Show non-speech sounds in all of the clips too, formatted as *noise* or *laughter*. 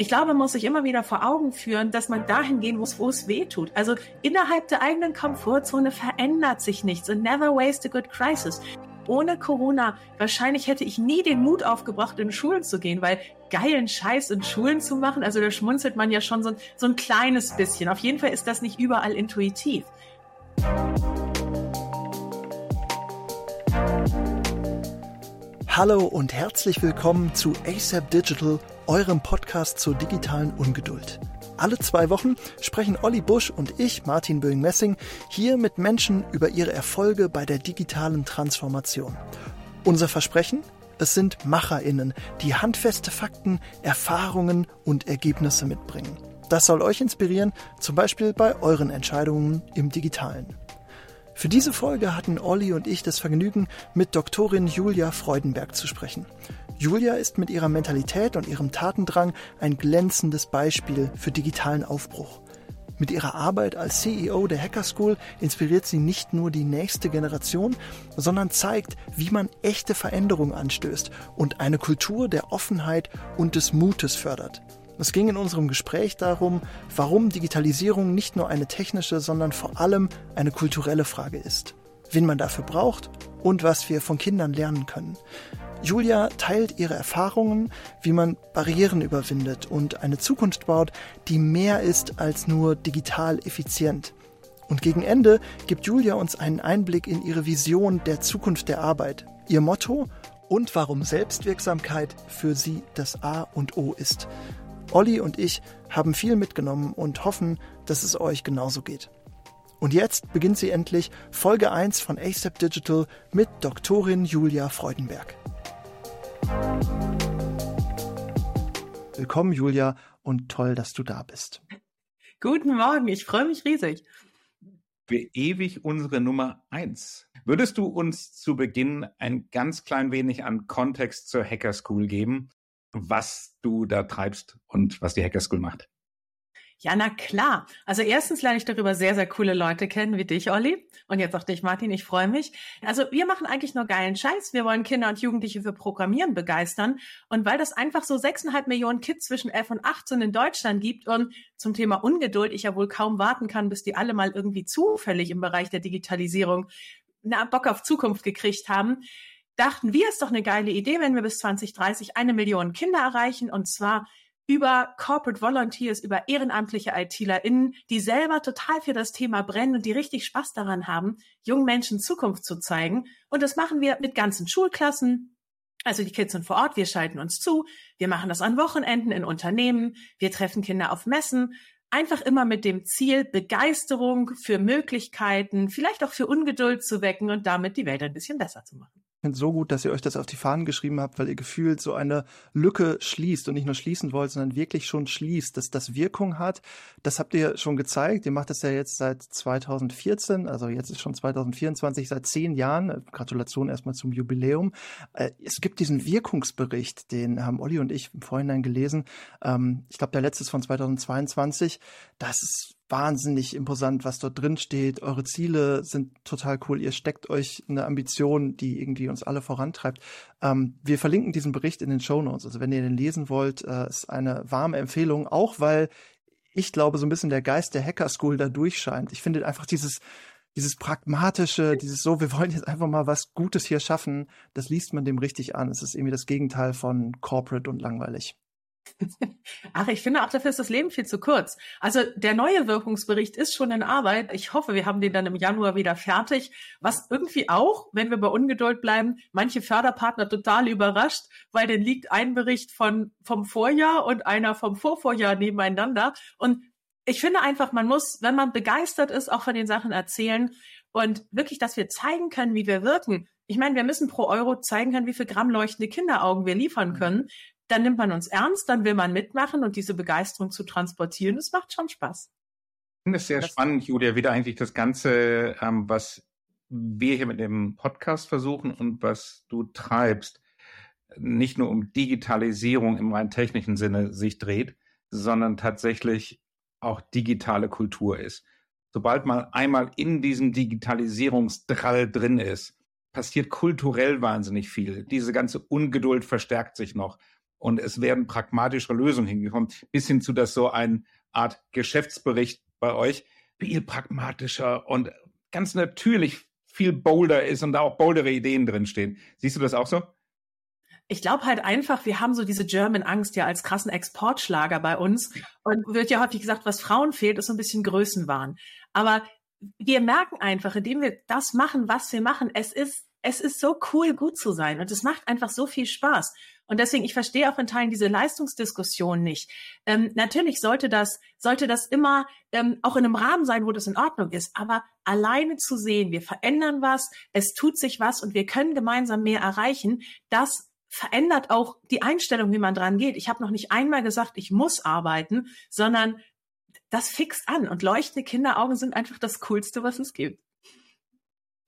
Ich glaube, man muss sich immer wieder vor Augen führen, dass man dahin gehen muss, wo es weh tut. Also innerhalb der eigenen Komfortzone verändert sich nichts. And never waste a good crisis. Ohne Corona, wahrscheinlich hätte ich nie den Mut aufgebracht, in Schulen zu gehen, weil geilen Scheiß in Schulen zu machen, also da schmunzelt man ja schon so, so ein kleines bisschen. Auf jeden Fall ist das nicht überall intuitiv. Hallo und herzlich willkommen zu ASAP Digital, eurem Podcast zur digitalen Ungeduld. Alle zwei Wochen sprechen Olli Busch und ich, Martin Böing-Messing, hier mit Menschen über ihre Erfolge bei der digitalen Transformation. Unser Versprechen? Es sind MacherInnen, die handfeste Fakten, Erfahrungen und Ergebnisse mitbringen. Das soll euch inspirieren, zum Beispiel bei euren Entscheidungen im Digitalen. Für diese Folge hatten Olli und ich das Vergnügen, mit Doktorin Julia Freudenberg zu sprechen. Julia ist mit ihrer Mentalität und ihrem Tatendrang ein glänzendes Beispiel für digitalen Aufbruch. Mit ihrer Arbeit als CEO der Hacker School inspiriert sie nicht nur die nächste Generation, sondern zeigt, wie man echte Veränderungen anstößt und eine Kultur der Offenheit und des Mutes fördert. Es ging in unserem Gespräch darum, warum Digitalisierung nicht nur eine technische, sondern vor allem eine kulturelle Frage ist, wen man dafür braucht und was wir von Kindern lernen können. Julia teilt ihre Erfahrungen, wie man Barrieren überwindet und eine Zukunft baut, die mehr ist als nur digital effizient. Und gegen Ende gibt Julia uns einen Einblick in ihre Vision der Zukunft der Arbeit, ihr Motto und warum Selbstwirksamkeit für sie das A und O ist. Olli und ich haben viel mitgenommen und hoffen, dass es euch genauso geht. Und jetzt beginnt sie endlich Folge 1 von ASAP Digital mit Doktorin Julia Freudenberg. Willkommen, Julia, und toll, dass du da bist. Guten Morgen, ich freue mich riesig. Für ewig unsere Nummer 1. Würdest du uns zu Beginn ein ganz klein wenig an Kontext zur Hacker School geben? was du da treibst und was die Hacker School macht. Ja, na klar. Also erstens lerne ich darüber sehr, sehr coole Leute kennen, wie dich, Olli. Und jetzt auch dich, Martin. Ich freue mich. Also wir machen eigentlich nur geilen Scheiß. Wir wollen Kinder und Jugendliche für Programmieren begeistern. Und weil das einfach so sechseinhalb Millionen Kids zwischen 11 und 18 in Deutschland gibt und zum Thema Ungeduld ich ja wohl kaum warten kann, bis die alle mal irgendwie zufällig im Bereich der Digitalisierung na, Bock auf Zukunft gekriegt haben, dachten wir, ist doch eine geile Idee, wenn wir bis 2030 eine Million Kinder erreichen und zwar über Corporate Volunteers, über ehrenamtliche ITlerInnen, die selber total für das Thema brennen und die richtig Spaß daran haben, jungen Menschen Zukunft zu zeigen. Und das machen wir mit ganzen Schulklassen. Also die Kids sind vor Ort, wir schalten uns zu, wir machen das an Wochenenden in Unternehmen, wir treffen Kinder auf Messen, einfach immer mit dem Ziel, Begeisterung für Möglichkeiten, vielleicht auch für Ungeduld zu wecken und damit die Welt ein bisschen besser zu machen so gut, dass ihr euch das auf die Fahnen geschrieben habt, weil ihr gefühlt so eine Lücke schließt und nicht nur schließen wollt, sondern wirklich schon schließt, dass das Wirkung hat. Das habt ihr schon gezeigt. Ihr macht das ja jetzt seit 2014, also jetzt ist schon 2024, seit zehn Jahren. Gratulation erstmal zum Jubiläum. Äh, es gibt diesen Wirkungsbericht, den haben Olli und ich im Vorhinein gelesen. Ähm, ich glaube, der letzte ist von 2022. Das ist wahnsinnig imposant, was dort drin steht. Eure Ziele sind total cool. Ihr steckt euch eine Ambition, die irgendwie uns alle vorantreibt. Ähm, wir verlinken diesen Bericht in den Show Notes. Also wenn ihr den lesen wollt, äh, ist eine warme Empfehlung, auch weil ich glaube, so ein bisschen der Geist der Hacker School da durchscheint. Ich finde einfach dieses, dieses pragmatische, dieses so, wir wollen jetzt einfach mal was Gutes hier schaffen, das liest man dem richtig an. Es ist irgendwie das Gegenteil von corporate und langweilig. *laughs* Ach, ich finde auch dafür ist das Leben viel zu kurz. Also der neue Wirkungsbericht ist schon in Arbeit. Ich hoffe, wir haben den dann im Januar wieder fertig. Was irgendwie auch, wenn wir bei Ungeduld bleiben, manche Förderpartner total überrascht, weil dann liegt ein Bericht von, vom Vorjahr und einer vom Vorvorjahr nebeneinander. Und ich finde einfach, man muss, wenn man begeistert ist, auch von den Sachen erzählen und wirklich, dass wir zeigen können, wie wir wirken. Ich meine, wir müssen pro Euro zeigen können, wie viel Gramm leuchtende Kinderaugen wir liefern können dann nimmt man uns ernst, dann will man mitmachen und diese Begeisterung zu transportieren, das macht schon Spaß. Ich finde es sehr das spannend, Julia, wieder eigentlich das Ganze, ähm, was wir hier mit dem Podcast versuchen und was du treibst, nicht nur um Digitalisierung im rein technischen Sinne sich dreht, sondern tatsächlich auch digitale Kultur ist. Sobald man einmal in diesem Digitalisierungsdrall drin ist, passiert kulturell wahnsinnig viel. Diese ganze Ungeduld verstärkt sich noch. Und es werden pragmatischere Lösungen hingekommen, bis hin zu, dass so eine Art Geschäftsbericht bei euch viel pragmatischer und ganz natürlich viel bolder ist und da auch boldere Ideen drinstehen. Siehst du das auch so? Ich glaube halt einfach, wir haben so diese German Angst ja als krassen Exportschlager bei uns. Und wird ja häufig gesagt, was Frauen fehlt, ist so ein bisschen Größenwahn. Aber wir merken einfach, indem wir das machen, was wir machen, es ist, es ist so cool, gut zu sein. Und es macht einfach so viel Spaß. Und deswegen, ich verstehe auch in Teilen diese Leistungsdiskussion nicht. Ähm, natürlich sollte das, sollte das immer ähm, auch in einem Rahmen sein, wo das in Ordnung ist. Aber alleine zu sehen, wir verändern was, es tut sich was und wir können gemeinsam mehr erreichen, das verändert auch die Einstellung, wie man dran geht. Ich habe noch nicht einmal gesagt, ich muss arbeiten, sondern das fixt an und leuchtende Kinderaugen sind einfach das Coolste, was es gibt.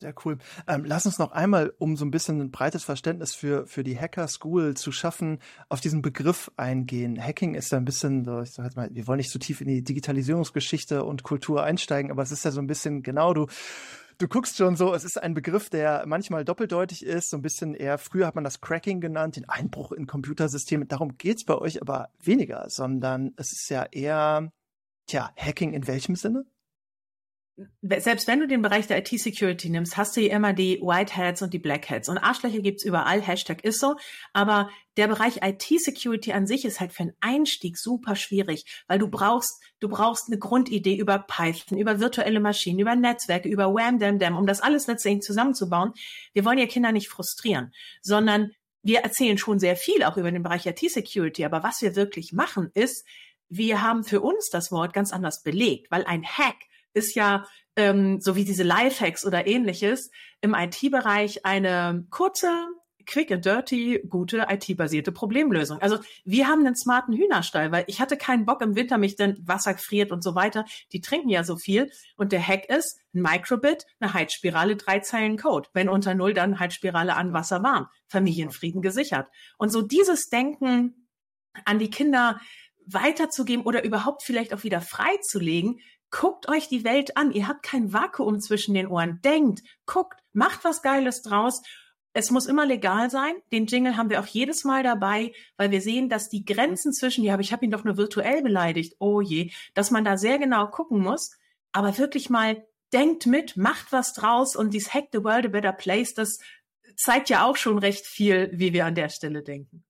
Sehr cool. Ähm, lass uns noch einmal, um so ein bisschen ein breites Verständnis für, für die Hacker School zu schaffen, auf diesen Begriff eingehen. Hacking ist ja ein bisschen, ich sag jetzt mal, wir wollen nicht so tief in die Digitalisierungsgeschichte und Kultur einsteigen, aber es ist ja so ein bisschen genau, du, du guckst schon so, es ist ein Begriff, der manchmal doppeldeutig ist, so ein bisschen eher, früher hat man das Cracking genannt, den Einbruch in Computersysteme. Darum geht's bei euch aber weniger, sondern es ist ja eher, tja, Hacking in welchem Sinne? Selbst wenn du den Bereich der IT-Security nimmst, hast du hier immer die White Hats und die Black Hats. Und Arschlöcher gibt's überall, Hashtag ist so. Aber der Bereich IT-Security an sich ist halt für einen Einstieg super schwierig, weil du brauchst, du brauchst eine Grundidee über Python, über virtuelle Maschinen, über Netzwerke, über Wham, Dam, Dam, um das alles letztendlich zusammenzubauen. Wir wollen ja Kinder nicht frustrieren, sondern wir erzählen schon sehr viel auch über den Bereich IT-Security. Aber was wir wirklich machen ist, wir haben für uns das Wort ganz anders belegt, weil ein Hack ist ja ähm, so wie diese Lifehacks oder ähnliches im IT-Bereich eine kurze, quick and dirty, gute IT-basierte Problemlösung. Also wir haben einen smarten Hühnerstall, weil ich hatte keinen Bock im Winter, mich denn Wasser friert und so weiter. Die trinken ja so viel. Und der Hack ist ein Microbit, eine Heizspirale, drei Zeilen Code. Wenn unter Null, dann Heizspirale an Wasser warm. Familienfrieden gesichert. Und so dieses Denken an die Kinder weiterzugeben oder überhaupt vielleicht auch wieder freizulegen, Guckt euch die Welt an. Ihr habt kein Vakuum zwischen den Ohren. Denkt, guckt, macht was Geiles draus. Es muss immer legal sein. Den Jingle haben wir auch jedes Mal dabei, weil wir sehen, dass die Grenzen zwischen, ja, aber ich habe ihn doch nur virtuell beleidigt, oh je, dass man da sehr genau gucken muss. Aber wirklich mal denkt mit, macht was draus und dies Hack the World a Better Place, das zeigt ja auch schon recht viel, wie wir an der Stelle denken.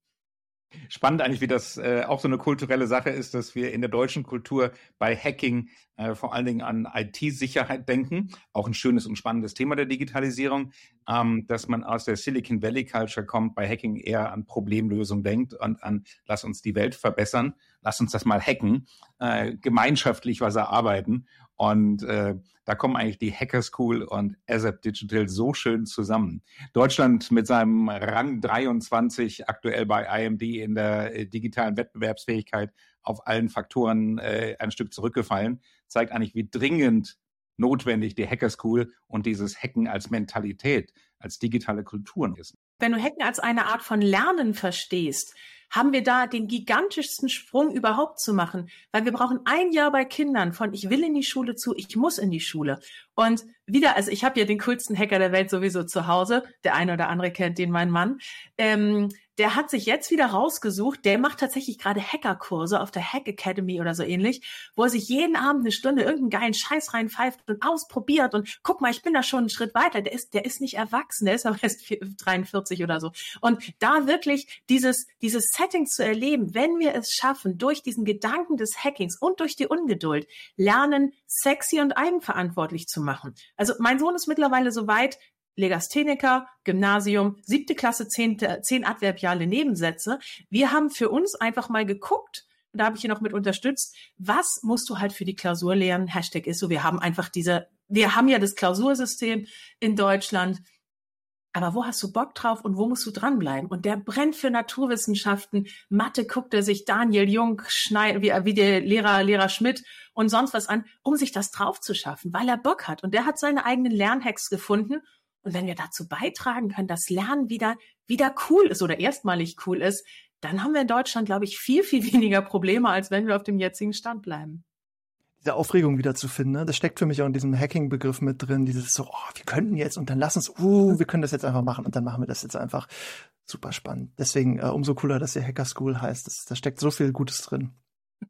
Spannend eigentlich, wie das äh, auch so eine kulturelle Sache ist, dass wir in der deutschen Kultur bei Hacking äh, vor allen Dingen an IT-Sicherheit denken. Auch ein schönes und spannendes Thema der Digitalisierung, ähm, dass man aus der Silicon Valley Culture kommt, bei Hacking eher an Problemlösung denkt und an lass uns die Welt verbessern, lass uns das mal hacken, äh, gemeinschaftlich was erarbeiten. Und äh, da kommen eigentlich die Hacker School und ASAP Digital so schön zusammen. Deutschland mit seinem Rang 23 aktuell bei IMD in der äh, digitalen Wettbewerbsfähigkeit auf allen Faktoren äh, ein Stück zurückgefallen, zeigt eigentlich, wie dringend notwendig die Hacker und dieses Hacken als Mentalität, als digitale Kulturen ist. Wenn du Hacken als eine Art von Lernen verstehst, haben wir da den gigantischsten Sprung überhaupt zu machen, weil wir brauchen ein Jahr bei Kindern von ich will in die Schule zu, ich muss in die Schule. Und wieder, also ich habe ja den coolsten Hacker der Welt sowieso zu Hause, der eine oder andere kennt den, mein Mann. Ähm, der hat sich jetzt wieder rausgesucht, der macht tatsächlich gerade Hackerkurse auf der Hack Academy oder so ähnlich, wo er sich jeden Abend eine Stunde irgendeinen geilen Scheiß reinpfeift und ausprobiert und guck mal, ich bin da schon einen Schritt weiter. Der ist, der ist nicht erwachsen, der ist aber erst 43 oder so. Und da wirklich dieses, dieses Setting zu erleben, wenn wir es schaffen, durch diesen Gedanken des Hackings und durch die Ungeduld, lernen, sexy und eigenverantwortlich zu machen. Also mein Sohn ist mittlerweile so weit, Legastheniker, Gymnasium, siebte Klasse, zehn, zehn adverbiale Nebensätze. Wir haben für uns einfach mal geguckt, da habe ich hier noch mit unterstützt, was musst du halt für die Klausur lernen? Hashtag ist so, wir haben einfach diese, wir haben ja das Klausursystem in Deutschland. Aber wo hast du Bock drauf und wo musst du dranbleiben? Und der brennt für Naturwissenschaften. Mathe guckt er sich Daniel Jung, Schnei, wie, wie der Lehrer, Lehrer Schmidt und sonst was an, um sich das drauf zu schaffen, weil er Bock hat. Und der hat seine eigenen Lernhacks gefunden und wenn wir dazu beitragen können, dass Lernen wieder, wieder cool ist oder erstmalig cool ist, dann haben wir in Deutschland, glaube ich, viel, viel *laughs* weniger Probleme, als wenn wir auf dem jetzigen Stand bleiben. Diese Aufregung wieder zu finden, ne? das steckt für mich auch in diesem Hacking-Begriff mit drin. Dieses so, oh, wir könnten jetzt und dann lass uns, uh, wir können das jetzt einfach machen und dann machen wir das jetzt einfach. super spannend. Deswegen äh, umso cooler, dass ihr Hacker School heißt. Das, da steckt so viel Gutes drin.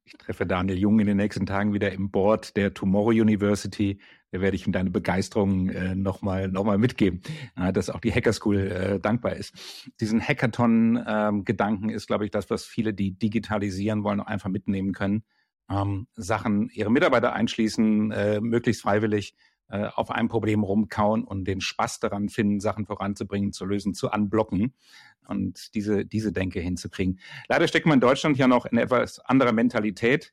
Ich treffe Daniel Jung in den nächsten Tagen wieder im Board der Tomorrow University. Da werde ich ihm deine Begeisterung äh, nochmal noch mal mitgeben, äh, dass auch die Hacker School äh, dankbar ist. Diesen Hackathon-Gedanken ähm, ist, glaube ich, das, was viele, die digitalisieren wollen, einfach mitnehmen können. Ähm, Sachen, ihre Mitarbeiter einschließen, äh, möglichst freiwillig äh, auf einem Problem rumkauen und den Spaß daran finden, Sachen voranzubringen, zu lösen, zu anblocken und diese, diese Denke hinzukriegen. Leider steckt man in Deutschland ja noch in etwas anderer Mentalität.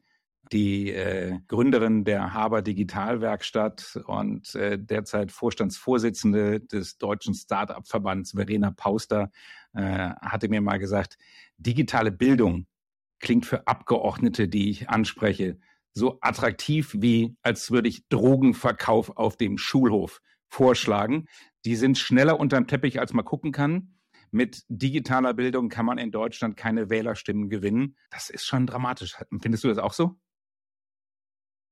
Die äh, Gründerin der Haber Digitalwerkstatt und äh, derzeit Vorstandsvorsitzende des Deutschen Start-up-Verbands Verena Pauster äh, hatte mir mal gesagt, digitale Bildung klingt für Abgeordnete, die ich anspreche, so attraktiv wie, als würde ich Drogenverkauf auf dem Schulhof vorschlagen. Die sind schneller unterm Teppich, als man gucken kann mit digitaler Bildung kann man in Deutschland keine Wählerstimmen gewinnen. Das ist schon dramatisch. Findest du das auch so?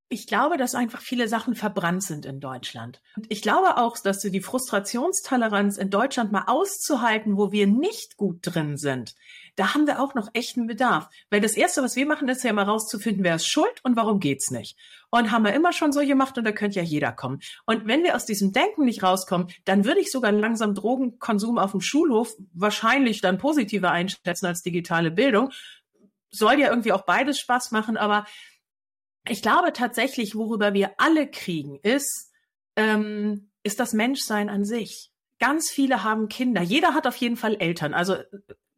Ich glaube, dass einfach viele Sachen verbrannt sind in Deutschland. Und ich glaube auch, dass die Frustrationstoleranz in Deutschland mal auszuhalten, wo wir nicht gut drin sind, da haben wir auch noch echten Bedarf. Weil das Erste, was wir machen, ist ja mal rauszufinden, wer ist schuld und warum geht's nicht. Und haben wir immer schon so gemacht und da könnte ja jeder kommen. Und wenn wir aus diesem Denken nicht rauskommen, dann würde ich sogar langsam Drogenkonsum auf dem Schulhof wahrscheinlich dann positiver einschätzen als digitale Bildung. Soll ja irgendwie auch beides Spaß machen, aber ich glaube tatsächlich, worüber wir alle kriegen, ist, ähm, ist das Menschsein an sich. Ganz viele haben Kinder. Jeder hat auf jeden Fall Eltern. Also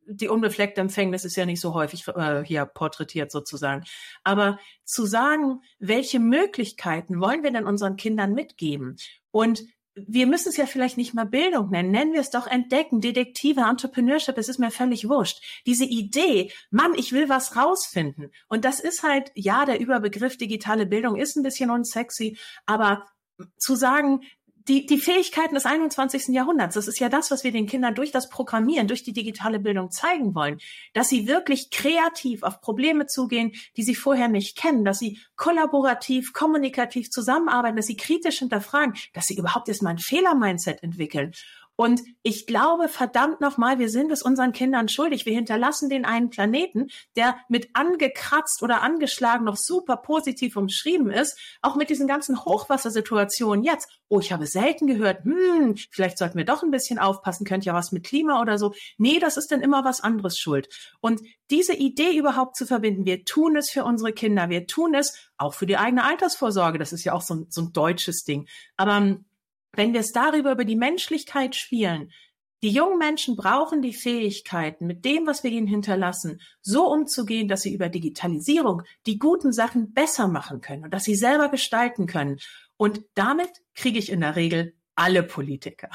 die unbefleckte Empfängnis ist ja nicht so häufig äh, hier porträtiert sozusagen. Aber zu sagen, welche Möglichkeiten wollen wir denn unseren Kindern mitgeben? Und wir müssen es ja vielleicht nicht mal Bildung nennen, nennen wir es doch Entdecken, Detektive, Entrepreneurship, es ist mir völlig wurscht. Diese Idee, Mann, ich will was rausfinden. Und das ist halt, ja, der Überbegriff digitale Bildung ist ein bisschen unsexy, aber zu sagen, die, die Fähigkeiten des 21. Jahrhunderts, das ist ja das, was wir den Kindern durch das Programmieren, durch die digitale Bildung zeigen wollen, dass sie wirklich kreativ auf Probleme zugehen, die sie vorher nicht kennen, dass sie kollaborativ, kommunikativ zusammenarbeiten, dass sie kritisch hinterfragen, dass sie überhaupt erstmal ein Fehler-Mindset entwickeln. Und ich glaube, verdammt nochmal, wir sind es unseren Kindern schuldig. Wir hinterlassen den einen Planeten, der mit angekratzt oder angeschlagen noch super positiv umschrieben ist. Auch mit diesen ganzen Hochwassersituationen jetzt. Oh, ich habe selten gehört, hm, vielleicht sollten wir doch ein bisschen aufpassen, könnte ja was mit Klima oder so. Nee, das ist dann immer was anderes schuld. Und diese Idee überhaupt zu verbinden, wir tun es für unsere Kinder, wir tun es auch für die eigene Altersvorsorge. Das ist ja auch so ein, so ein deutsches Ding. Aber wenn wir es darüber über die Menschlichkeit spielen, die jungen Menschen brauchen die Fähigkeiten, mit dem, was wir ihnen hinterlassen, so umzugehen, dass sie über Digitalisierung die guten Sachen besser machen können und dass sie selber gestalten können. Und damit kriege ich in der Regel alle Politiker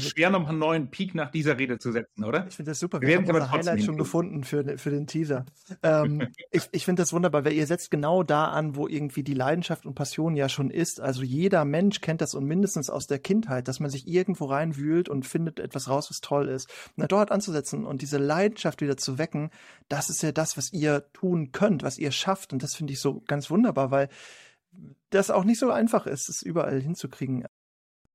schwer, noch einen neuen Peak nach dieser Rede zu setzen, oder? Ich finde das super. Wir, wir haben unser Highlight schon gefunden für, für den Teaser. ähm, *laughs* ich ich finde das wunderbar, weil ihr setzt genau da an, wo irgendwie die Leidenschaft und Passion ja schon ist. Also jeder Mensch kennt das und mindestens aus der Kindheit, dass man sich irgendwo reinwühlt und findet etwas raus, was toll ist. Na, dort anzusetzen und diese Leidenschaft wieder zu wecken, das ist ja das, was ihr tun könnt, was ihr schafft. Und das finde ich so ganz wunderbar, weil das auch nicht so einfach ist, es überall hinzukriegen.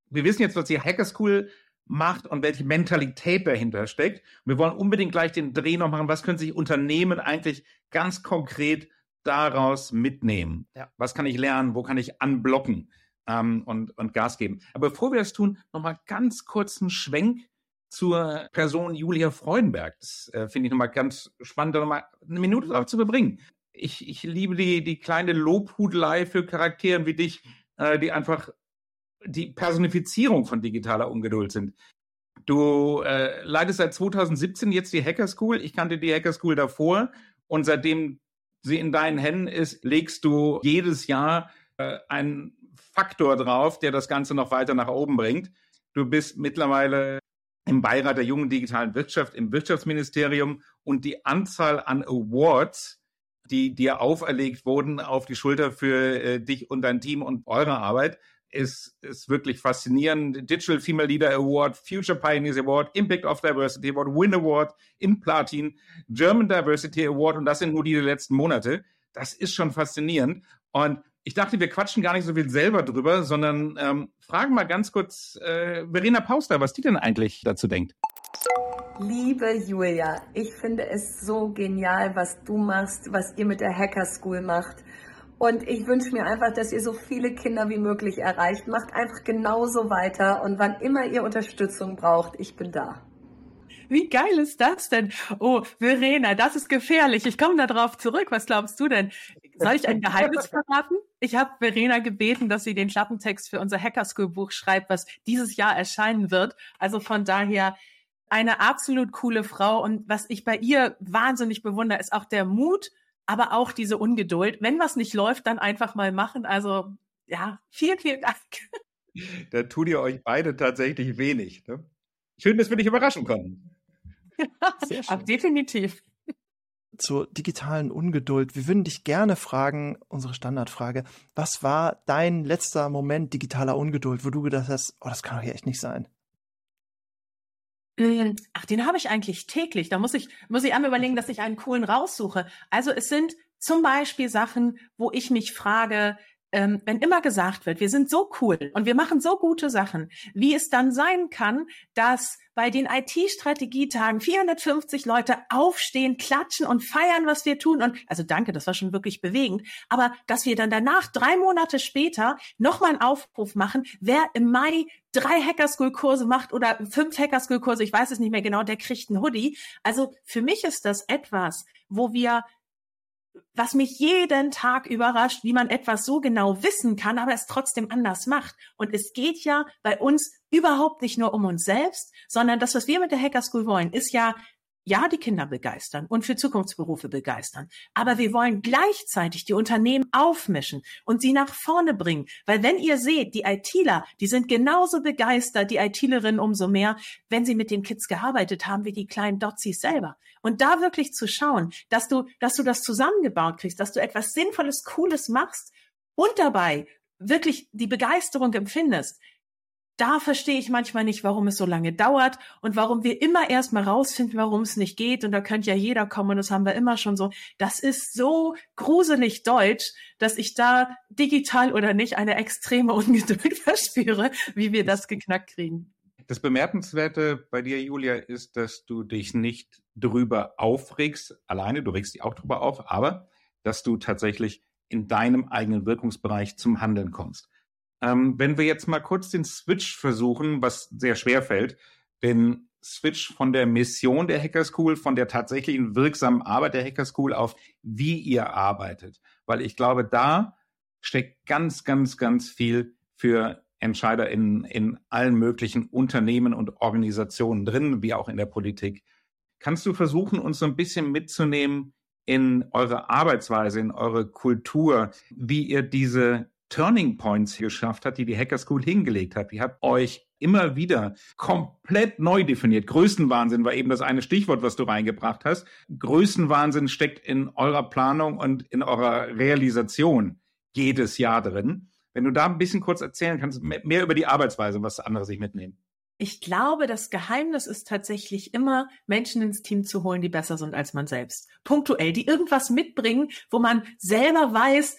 Wir wissen jetzt, was die Hacker School macht und welche Mentalität dahinter steckt. wir wollen unbedingt gleich den Dreh noch machen. Was können sich Unternehmen eigentlich ganz konkret daraus mitnehmen? Ja. Was kann ich lernen? Wo kann ich anblocken ähm, und, und Gas geben? Aber bevor wir das tun, nochmal ganz kurzen Schwenk zur Person Julia Freudenberg. Das äh, finde ich nochmal ganz spannend, da nochmal eine Minute drauf zu verbringen. Ich, ich liebe die, die kleine Lobhudelei für Charakteren wie dich, äh, die einfach die Personifizierung von digitaler Ungeduld sind. Du äh, leitest seit 2017 jetzt die Hacker School. Ich kannte die Hacker School davor und seitdem sie in deinen Händen ist, legst du jedes Jahr äh, einen Faktor drauf, der das Ganze noch weiter nach oben bringt. Du bist mittlerweile im Beirat der jungen digitalen Wirtschaft im Wirtschaftsministerium und die Anzahl an Awards, die dir auferlegt wurden auf die Schulter für äh, dich und dein Team und eure Arbeit, ist, ist wirklich faszinierend. Digital Female Leader Award, Future Pioneers Award, Impact of Diversity Award, Win Award in Platin, German Diversity Award und das sind nur die letzten Monate. Das ist schon faszinierend. Und ich dachte, wir quatschen gar nicht so viel selber drüber, sondern ähm, fragen mal ganz kurz äh, Verena Pauster, was die denn eigentlich dazu denkt. Liebe Julia, ich finde es so genial, was du machst, was ihr mit der Hacker School macht. Und ich wünsche mir einfach, dass ihr so viele Kinder wie möglich erreicht. Macht einfach genauso weiter und wann immer ihr Unterstützung braucht, ich bin da. Wie geil ist das denn? Oh, Verena, das ist gefährlich. Ich komme da drauf zurück. Was glaubst du denn? Soll ich ein Geheimnis *laughs* verraten? Ich habe Verena gebeten, dass sie den Klappentext für unser Hacker School Buch schreibt, was dieses Jahr erscheinen wird. Also von daher eine absolut coole Frau. Und was ich bei ihr wahnsinnig bewundere, ist auch der Mut, aber auch diese Ungeduld. Wenn was nicht läuft, dann einfach mal machen. Also ja, vielen, vielen Dank. *laughs* Da tut ihr euch beide tatsächlich wenig. Ne? Schön, dass wir dich überraschen konnten. *laughs* Ja, definitiv. Zur digitalen Ungeduld. Wir würden dich gerne fragen, unsere Standardfrage, was war dein letzter Moment digitaler Ungeduld, wo du gedacht hast, oh, das kann doch hier echt nicht sein? Hm, ach, den habe ich eigentlich täglich. Da muss ich, muss ich einmal überlegen, dass ich einen coolen raussuche. Also es sind zum Beispiel Sachen, wo ich mich frage, ähm, wenn immer gesagt wird, wir sind so cool und wir machen so gute Sachen, wie es dann sein kann, dass bei den IT-Strategietagen 450 Leute aufstehen, klatschen und feiern, was wir tun. Und also danke, das war schon wirklich bewegend. Aber dass wir dann danach, drei Monate später, nochmal einen Aufruf machen, wer im Mai drei Hackerschool-Kurse macht oder fünf Hackerschool-Kurse, ich weiß es nicht mehr genau, der kriegt einen Hoodie. Also für mich ist das etwas, wo wir was mich jeden Tag überrascht, wie man etwas so genau wissen kann, aber es trotzdem anders macht. Und es geht ja bei uns überhaupt nicht nur um uns selbst, sondern das, was wir mit der Hacker School wollen, ist ja ja, die Kinder begeistern und für Zukunftsberufe begeistern. Aber wir wollen gleichzeitig die Unternehmen aufmischen und sie nach vorne bringen. Weil wenn ihr seht, die ITler, die sind genauso begeistert, die ITlerinnen umso mehr, wenn sie mit den Kids gearbeitet haben, wie die kleinen Dotsies selber. Und da wirklich zu schauen, dass du, dass du das zusammengebaut kriegst, dass du etwas Sinnvolles, Cooles machst und dabei wirklich die Begeisterung empfindest, da verstehe ich manchmal nicht, warum es so lange dauert und warum wir immer erst mal rausfinden, warum es nicht geht. Und da könnte ja jeder kommen und das haben wir immer schon so. Das ist so gruselig deutsch, dass ich da digital oder nicht eine extreme *laughs* Ungeduld verspüre, wie wir das geknackt kriegen. Das Bemerkenswerte bei dir, Julia, ist, dass du dich nicht drüber aufregst, alleine, du regst dich auch drüber auf, aber dass du tatsächlich in deinem eigenen Wirkungsbereich zum Handeln kommst. Ähm, wenn wir jetzt mal kurz den Switch versuchen, was sehr schwer fällt, den Switch von der Mission der Hacker School, von der tatsächlichen wirksamen Arbeit der Hacker School auf wie ihr arbeitet. Weil ich glaube, da steckt ganz, ganz, ganz viel für Entscheider in, in allen möglichen Unternehmen und Organisationen drin, wie auch in der Politik. Kannst du versuchen, uns so ein bisschen mitzunehmen in eure Arbeitsweise, in eure Kultur, wie ihr diese Turning Points geschafft hat, die die Hacker School hingelegt hat. Ihr habt euch immer wieder komplett neu definiert. Größenwahnsinn war eben das eine Stichwort, was du reingebracht hast. Größenwahnsinn steckt in eurer Planung und in eurer Realisation jedes Jahr drin. Wenn du da ein bisschen kurz erzählen kannst, mehr über die Arbeitsweise, was andere sich mitnehmen. Ich glaube, das Geheimnis ist tatsächlich immer, Menschen ins Team zu holen, die besser sind als man selbst. Punktuell, die irgendwas mitbringen, wo man selber weiß,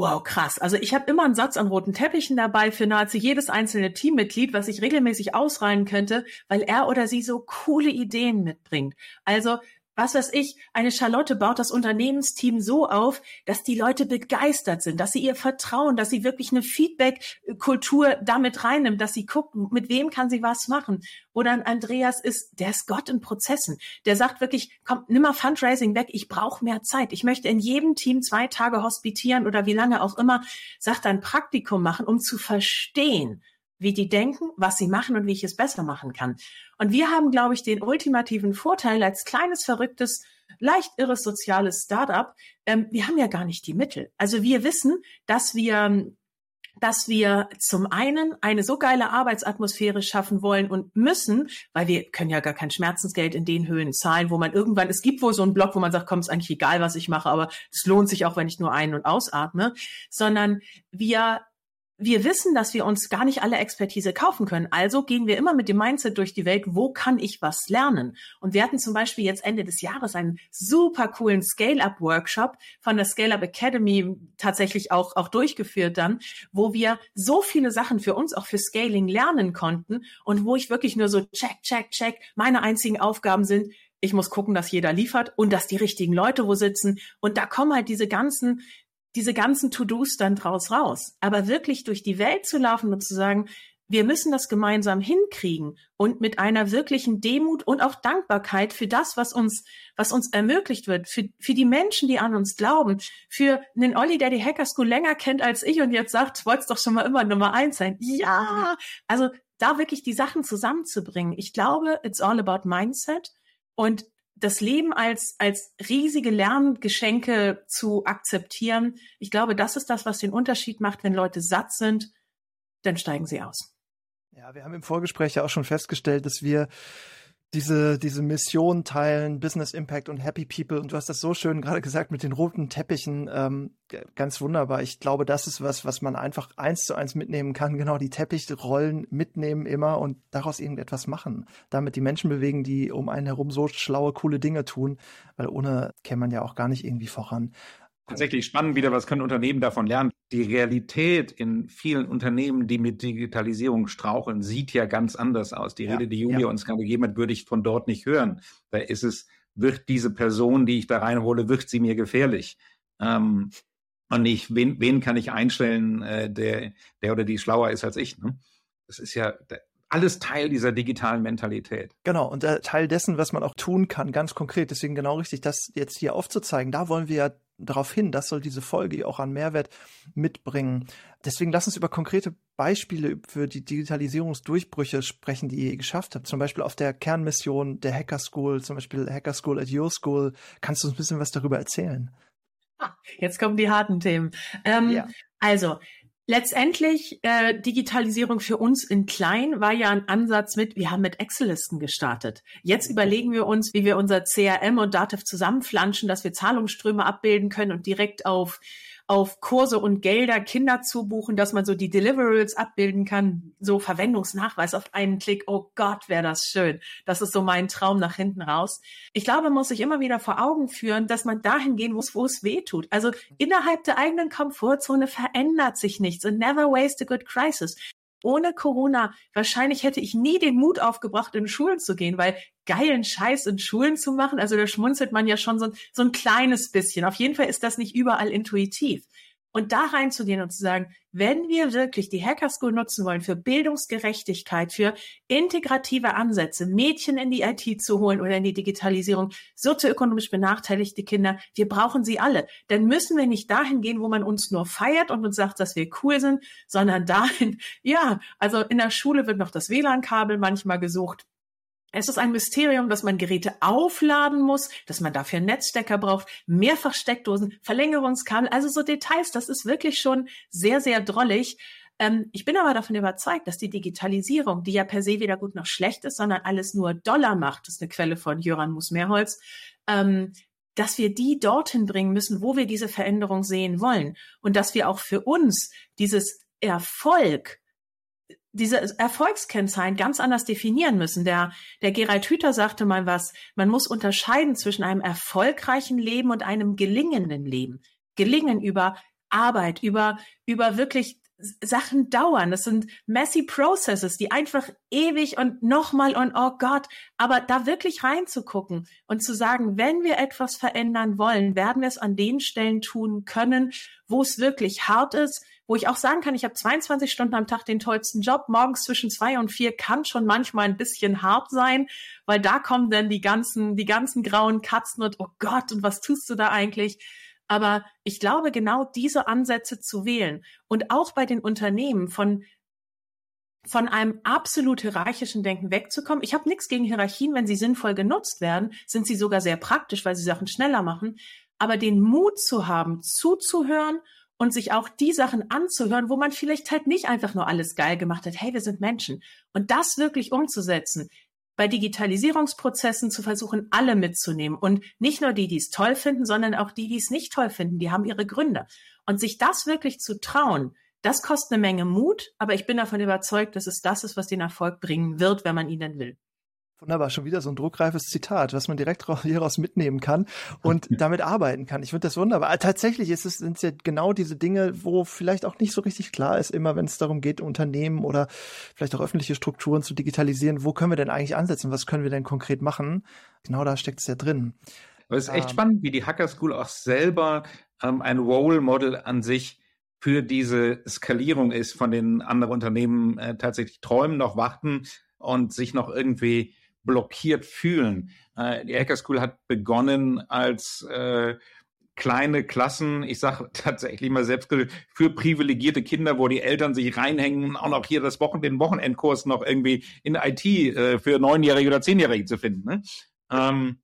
Wow, krass. Also ich habe immer einen Satz an roten Teppichen dabei für nahezu jedes einzelne Teammitglied, was ich regelmäßig ausreihen könnte, weil er oder sie so coole Ideen mitbringt. Also was weiß ich, eine Charlotte baut das Unternehmensteam so auf, dass die Leute begeistert sind, dass sie ihr vertrauen, dass sie wirklich eine Feedback-Kultur damit reinnimmt, dass sie gucken, mit wem kann sie was machen. Oder ein Andreas ist, der ist Gott in Prozessen. Der sagt wirklich, komm, nimm mal Fundraising weg, ich brauche mehr Zeit. Ich möchte in jedem Team zwei Tage hospitieren oder wie lange auch immer, sagt ein Praktikum machen, um zu verstehen, wie die denken, was sie machen und wie ich es besser machen kann. Und wir haben, glaube ich, den ultimativen Vorteil als kleines, verrücktes, leicht irres soziales Startup. Ähm, wir haben ja gar nicht die Mittel. Also wir wissen, dass wir dass wir zum einen eine so geile Arbeitsatmosphäre schaffen wollen und müssen, weil wir können ja gar kein Schmerzensgeld in den Höhen zahlen, wo man irgendwann, es gibt wohl so einen Block, wo man sagt, komm, ist eigentlich egal, was ich mache, aber es lohnt sich auch, wenn ich nur ein- und ausatme, sondern wir wir wissen, dass wir uns gar nicht alle Expertise kaufen können. Also gehen wir immer mit dem Mindset durch die Welt, wo kann ich was lernen? Und wir hatten zum Beispiel jetzt Ende des Jahres einen super coolen Scale-Up-Workshop von der Scale-Up Academy tatsächlich auch, auch durchgeführt dann, wo wir so viele Sachen für uns auch für Scaling lernen konnten und wo ich wirklich nur so check, check, check, meine einzigen Aufgaben sind, ich muss gucken, dass jeder liefert und dass die richtigen Leute wo sitzen. Und da kommen halt diese ganzen diese ganzen To-Dos dann draus raus. Aber wirklich durch die Welt zu laufen und zu sagen, wir müssen das gemeinsam hinkriegen und mit einer wirklichen Demut und auch Dankbarkeit für das, was uns, was uns ermöglicht wird, für, für die Menschen, die an uns glauben, für einen Olli, der die Hacker School länger kennt als ich und jetzt sagt, wollt's doch schon mal immer Nummer eins sein. Ja, also da wirklich die Sachen zusammenzubringen. Ich glaube, it's all about mindset und das Leben als, als riesige Lerngeschenke zu akzeptieren, ich glaube, das ist das, was den Unterschied macht. Wenn Leute satt sind, dann steigen sie aus. Ja, wir haben im Vorgespräch ja auch schon festgestellt, dass wir diese, diese Mission teilen, Business Impact und Happy People. Und du hast das so schön gerade gesagt mit den roten Teppichen. Ähm, ganz wunderbar. Ich glaube, das ist was, was man einfach eins zu eins mitnehmen kann. Genau, die Teppichrollen mitnehmen immer und daraus irgendetwas machen. Damit die Menschen bewegen, die um einen herum so schlaue, coole Dinge tun. Weil ohne käme man ja auch gar nicht irgendwie voran tatsächlich spannend wieder, was können Unternehmen davon lernen? Die Realität in vielen Unternehmen, die mit Digitalisierung straucheln, sieht ja ganz anders aus. Die ja, Rede, die Julia ja. uns gerade gegeben hat, würde ich von dort nicht hören. Da ist es, wird diese Person, die ich da reinhole, wird sie mir gefährlich? Ähm, und nicht, wen, wen kann ich einstellen, äh, der, der oder die schlauer ist als ich? Ne? Das ist ja alles Teil dieser digitalen Mentalität. Genau, und äh, Teil dessen, was man auch tun kann, ganz konkret. Deswegen genau richtig, das jetzt hier aufzuzeigen. Da wollen wir ja darauf hin, das soll diese Folge auch an Mehrwert mitbringen. Deswegen lass uns über konkrete Beispiele für die Digitalisierungsdurchbrüche sprechen, die ihr geschafft habt. Zum Beispiel auf der Kernmission der Hacker School, zum Beispiel Hacker School at Your School. Kannst du uns ein bisschen was darüber erzählen? Ah, jetzt kommen die harten Themen. Ähm, ja. Also, Letztendlich äh, Digitalisierung für uns in klein war ja ein Ansatz mit, wir haben mit Excel-Listen gestartet. Jetzt überlegen wir uns, wie wir unser CRM und Dativ zusammenflanschen, dass wir Zahlungsströme abbilden können und direkt auf auf Kurse und Gelder Kinder zubuchen, dass man so die Deliverables abbilden kann, so Verwendungsnachweis auf einen Klick. Oh Gott, wäre das schön. Das ist so mein Traum nach hinten raus. Ich glaube, man muss sich immer wieder vor Augen führen, dass man dahin gehen muss, wo es weh tut. Also innerhalb der eigenen Komfortzone verändert sich nichts. And never waste a good crisis ohne Corona, wahrscheinlich hätte ich nie den Mut aufgebracht, in Schulen zu gehen, weil geilen Scheiß in Schulen zu machen, also da schmunzelt man ja schon so, so ein kleines bisschen. Auf jeden Fall ist das nicht überall intuitiv. Und da reinzugehen und zu sagen, wenn wir wirklich die Hacker School nutzen wollen für Bildungsgerechtigkeit, für integrative Ansätze, Mädchen in die IT zu holen oder in die Digitalisierung, sozioökonomisch benachteiligte Kinder, wir brauchen sie alle. Dann müssen wir nicht dahin gehen, wo man uns nur feiert und uns sagt, dass wir cool sind, sondern dahin, *laughs* ja, also in der Schule wird noch das WLAN-Kabel manchmal gesucht. Es ist ein Mysterium, dass man Geräte aufladen muss, dass man dafür Netzstecker braucht, mehrfach Steckdosen, Verlängerungskabel, also so Details. Das ist wirklich schon sehr, sehr drollig. Ähm, ich bin aber davon überzeugt, dass die Digitalisierung, die ja per se weder gut noch schlecht ist, sondern alles nur Dollar macht, das ist eine Quelle von Jöran Musmeerholz, ähm, dass wir die dorthin bringen müssen, wo wir diese Veränderung sehen wollen. Und dass wir auch für uns dieses Erfolg diese Erfolgskennzahlen ganz anders definieren müssen. Der, der Gerald Hüther sagte mal was, man muss unterscheiden zwischen einem erfolgreichen Leben und einem gelingenden Leben. Gelingen über Arbeit, über, über wirklich Sachen dauern. Das sind messy processes, die einfach ewig und nochmal und oh Gott, aber da wirklich reinzugucken und zu sagen, wenn wir etwas verändern wollen, werden wir es an den Stellen tun können, wo es wirklich hart ist, wo ich auch sagen kann, ich habe 22 Stunden am Tag den tollsten Job. Morgens zwischen zwei und vier kann schon manchmal ein bisschen hart sein, weil da kommen dann die ganzen, die ganzen grauen Katzen und oh Gott, und was tust du da eigentlich? Aber ich glaube, genau diese Ansätze zu wählen und auch bei den Unternehmen von von einem absolut hierarchischen Denken wegzukommen. Ich habe nichts gegen Hierarchien, wenn sie sinnvoll genutzt werden, sind sie sogar sehr praktisch, weil sie Sachen schneller machen. Aber den Mut zu haben, zuzuhören und sich auch die Sachen anzuhören, wo man vielleicht halt nicht einfach nur alles geil gemacht hat. Hey, wir sind Menschen. Und das wirklich umzusetzen, bei Digitalisierungsprozessen zu versuchen, alle mitzunehmen und nicht nur die, die es toll finden, sondern auch die, die es nicht toll finden. Die haben ihre Gründe. Und sich das wirklich zu trauen, Das kostet eine Menge Mut, aber ich bin davon überzeugt, dass es das ist, was den Erfolg bringen wird, wenn man ihn denn will. Wunderbar, schon wieder so ein druckreifes Zitat, was man direkt hieraus *laughs* mitnehmen kann und *laughs* damit arbeiten kann. Ich finde das wunderbar. Tatsächlich ist es, sind es ja genau diese Dinge, wo vielleicht auch nicht so richtig klar ist, immer wenn es darum geht, Unternehmen oder vielleicht auch öffentliche Strukturen zu digitalisieren, wo können wir denn eigentlich ansetzen, was können wir denn konkret machen? Genau da steckt es ja drin. Aber es ist echt ähm, spannend, wie die Hacker School auch selber ähm, ein Role Model an sich für diese Skalierung ist, von den anderen Unternehmen äh, tatsächlich träumen, noch warten und sich noch irgendwie blockiert fühlen. Äh, die Hacker School hat begonnen als äh, kleine Klassen, ich sage *laughs* tatsächlich mal selbst für privilegierte Kinder, wo die Eltern sich reinhängen, auch noch hier das Wochen, den Wochenendkurs noch irgendwie in IT äh, für Neunjährige oder Zehnjährige zu finden. Ne? Ähm,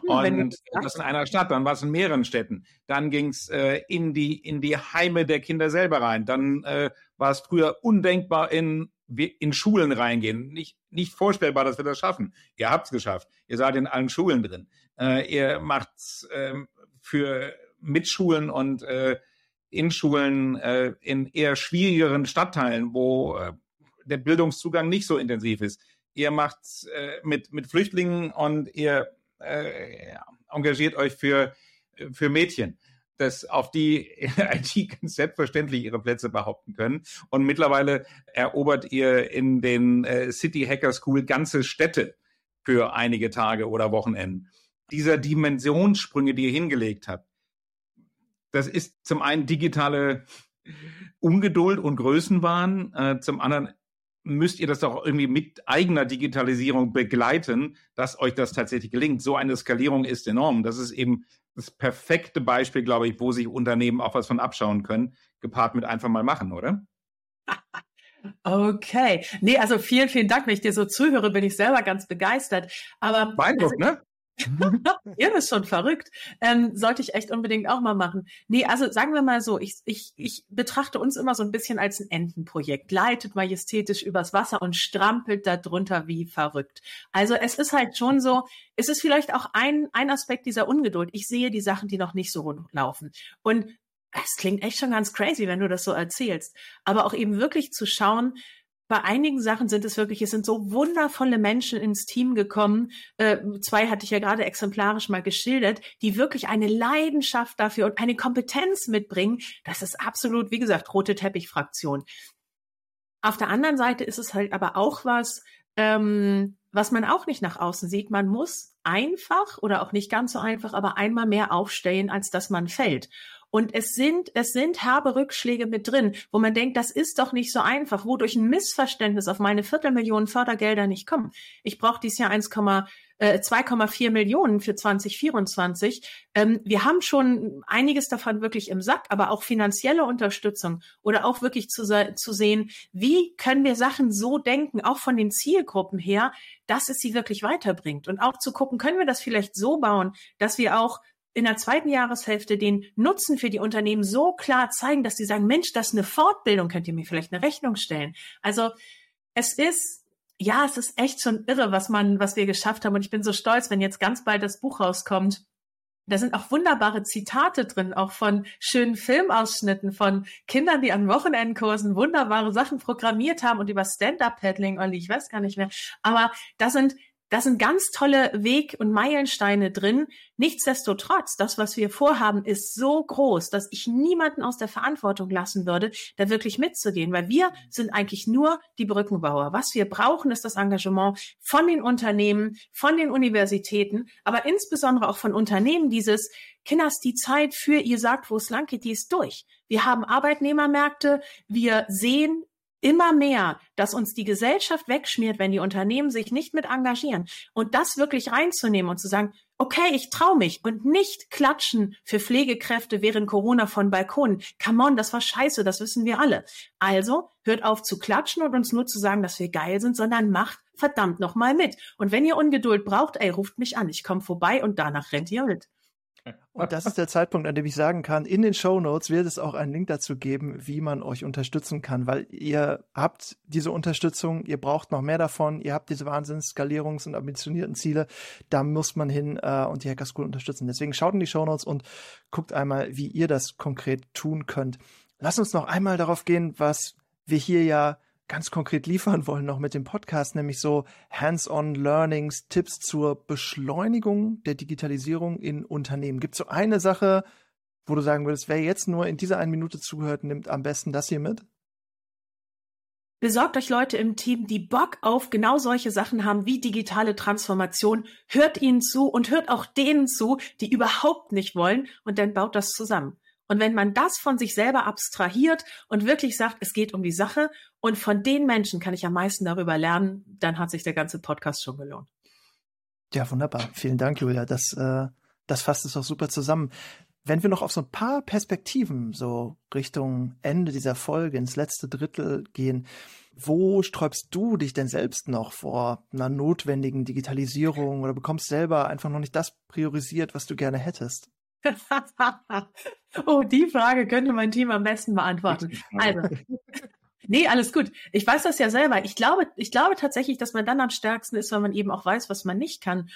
hm, und das in einer Stadt, dann war es in mehreren Städten. Dann ging es äh, in, die, in die Heime der Kinder selber rein. Dann äh, war es früher undenkbar, in, in Schulen reingehen. Nicht, nicht vorstellbar, dass wir das schaffen. Ihr habt es geschafft. Ihr seid in allen Schulen drin. Äh, ihr macht äh, für Mitschulen und äh, in Schulen äh, in eher schwierigeren Stadtteilen, wo äh, der Bildungszugang nicht so intensiv ist. Ihr macht äh, mit, mit Flüchtlingen und ihr äh, engagiert euch für, für Mädchen, dass auf die *laughs* IT ganz selbstverständlich ihre Plätze behaupten können. Und mittlerweile erobert ihr in den äh, City Hacker School ganze Städte für einige Tage oder Wochenenden. Dieser Dimensionssprünge, die ihr hingelegt habt, das ist zum einen digitale Ungeduld und Größenwahn, äh, zum anderen müsst ihr das doch irgendwie mit eigener Digitalisierung begleiten, dass euch das tatsächlich gelingt. So eine Skalierung ist enorm. Das ist eben das perfekte Beispiel, glaube ich, wo sich Unternehmen auch was von abschauen können, gepaart mit einfach mal machen, oder? *laughs* Okay. Nee, also vielen, vielen Dank. Wenn ich dir so zuhöre, bin ich selber ganz begeistert. Aber. Beeindruckt, also, ne? *laughs* Ihr bist schon verrückt. Ähm, sollte ich echt unbedingt auch mal machen. Nee, also sagen wir mal so, ich, ich, ich betrachte uns immer so ein bisschen als ein Entenprojekt. Leitet majestätisch übers Wasser und strampelt da drunter wie verrückt. Also es ist halt schon so, es ist vielleicht auch ein, ein Aspekt dieser Ungeduld. Ich sehe die Sachen, die noch nicht so laufen. Und es klingt echt schon ganz crazy, wenn du das so erzählst. Aber auch eben wirklich zu schauen, bei einigen Sachen sind es wirklich, es sind so wundervolle Menschen ins Team gekommen. Äh, zwei hatte ich ja gerade exemplarisch mal geschildert, die wirklich eine Leidenschaft dafür und eine Kompetenz mitbringen. Das ist absolut, wie gesagt, rote Teppichfraktion. Auf der anderen Seite ist es halt aber auch was, ähm, was man auch nicht nach außen sieht. Man muss einfach oder auch nicht ganz so einfach, aber einmal mehr aufstehen, als dass man fällt. Und es sind, es sind herbe Rückschläge mit drin, wo man denkt, das ist doch nicht so einfach, wo durch ein Missverständnis auf meine Viertelmillionen Fördergelder nicht kommen. Ich brauche dieses Jahr 1, äh, 2,4 Millionen für 2024. Ähm, wir haben schon einiges davon wirklich im Sack, aber auch finanzielle Unterstützung oder auch wirklich zu, zu sehen, wie können wir Sachen so denken, auch von den Zielgruppen her, dass es sie wirklich weiterbringt. Und auch zu gucken, können wir das vielleicht so bauen, dass wir auch in der zweiten Jahreshälfte den Nutzen für die Unternehmen so klar zeigen, dass sie sagen, Mensch, das ist eine Fortbildung, könnt ihr mir vielleicht eine Rechnung stellen. Also es ist, ja, es ist echt schon irre, was man, was wir geschafft haben. Und ich bin so stolz, wenn jetzt ganz bald das Buch rauskommt. Da sind auch wunderbare Zitate drin, auch von schönen Filmausschnitten von Kindern, die an Wochenendkursen wunderbare Sachen programmiert haben und über Stand-Up-Paddling, Olli, ich weiß gar nicht mehr. Aber da sind da sind ganz tolle Weg- und Meilensteine drin. Nichtsdestotrotz, das, was wir vorhaben, ist so groß, dass ich niemanden aus der Verantwortung lassen würde, da wirklich mitzugehen, weil wir sind eigentlich nur die Brückenbauer. Was wir brauchen, ist das Engagement von den Unternehmen, von den Universitäten, aber insbesondere auch von Unternehmen dieses, Kinders, die Zeit für ihr sagt, wo es lang geht, die ist durch. Wir haben Arbeitnehmermärkte, wir sehen immer mehr, dass uns die Gesellschaft wegschmiert, wenn die Unternehmen sich nicht mit engagieren. Und das wirklich reinzunehmen und zu sagen, okay, ich traue mich und nicht klatschen für Pflegekräfte während Corona von Balkonen. Come on, das war scheiße, das wissen wir alle. Also hört auf zu klatschen und uns nur zu sagen, dass wir geil sind, sondern macht verdammt nochmal mit. Und wenn ihr Ungeduld braucht, ey, ruft mich an, ich komme vorbei und danach rennt ihr mit. Und das ist der Zeitpunkt, an dem ich sagen kann, in den Show Notes wird es auch einen Link dazu geben, wie man euch unterstützen kann, weil ihr habt diese Unterstützung, ihr braucht noch mehr davon, ihr habt diese Wahnsinns Skalierungs- und ambitionierten Ziele, da muss man hin äh, und die Hacker School unterstützen. Deswegen schaut in die Show Notes und guckt einmal, wie ihr das konkret tun könnt. Lass uns noch einmal darauf gehen, was wir hier ja ganz konkret liefern wollen, noch mit dem Podcast, nämlich so Hands-on Learnings, Tipps zur Beschleunigung der Digitalisierung in Unternehmen. Gibt es so eine Sache, wo du sagen würdest, wer jetzt nur in dieser einen Minute zuhört, nimmt am besten das hier mit? Besorgt euch Leute im Team, die Bock auf genau solche Sachen haben wie digitale Transformation. Hört ihnen zu und hört auch denen zu, die überhaupt nicht wollen und dann baut das zusammen. Und wenn man das von sich selber abstrahiert und wirklich sagt, es geht um die Sache und von den Menschen kann ich am meisten darüber lernen, dann hat sich der ganze Podcast schon gelohnt. Ja, wunderbar. Vielen Dank, Julia. Das, äh, das fasst es auch super zusammen. Wenn wir noch auf so ein paar Perspektiven so Richtung Ende dieser Folge ins letzte Drittel gehen, wo sträubst du dich denn selbst noch vor einer notwendigen Digitalisierung oder bekommst selber einfach noch nicht das priorisiert, was du gerne hättest? *laughs* oh, die Frage könnte mein Team am besten beantworten. Also, *laughs* nee, alles gut. Ich weiß das ja selber. Ich glaube, ich glaube tatsächlich, dass man dann am stärksten ist, wenn man eben auch weiß, was man nicht kann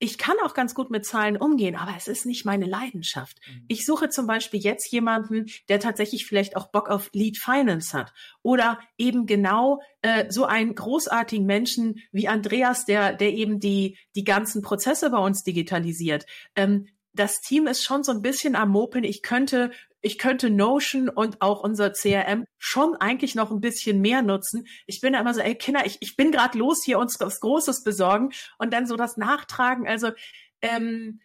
ich kann auch ganz gut mit Zahlen umgehen, aber es ist nicht meine Leidenschaft. Mhm. Ich suche zum Beispiel jetzt jemanden, der tatsächlich vielleicht auch Bock auf Lead Finance hat oder eben genau äh, so einen großartigen Menschen wie Andreas, der der eben die die ganzen Prozesse bei uns digitalisiert. Ähm, das Team ist schon so ein bisschen am Mopeln. Ich könnte ich könnte Notion und auch unser CRM schon eigentlich noch ein bisschen mehr nutzen. Ich bin da immer so, ey Kinder, ich, ich bin gerade los hier uns was Großes besorgen und dann so das Nachtragen. Also ähm,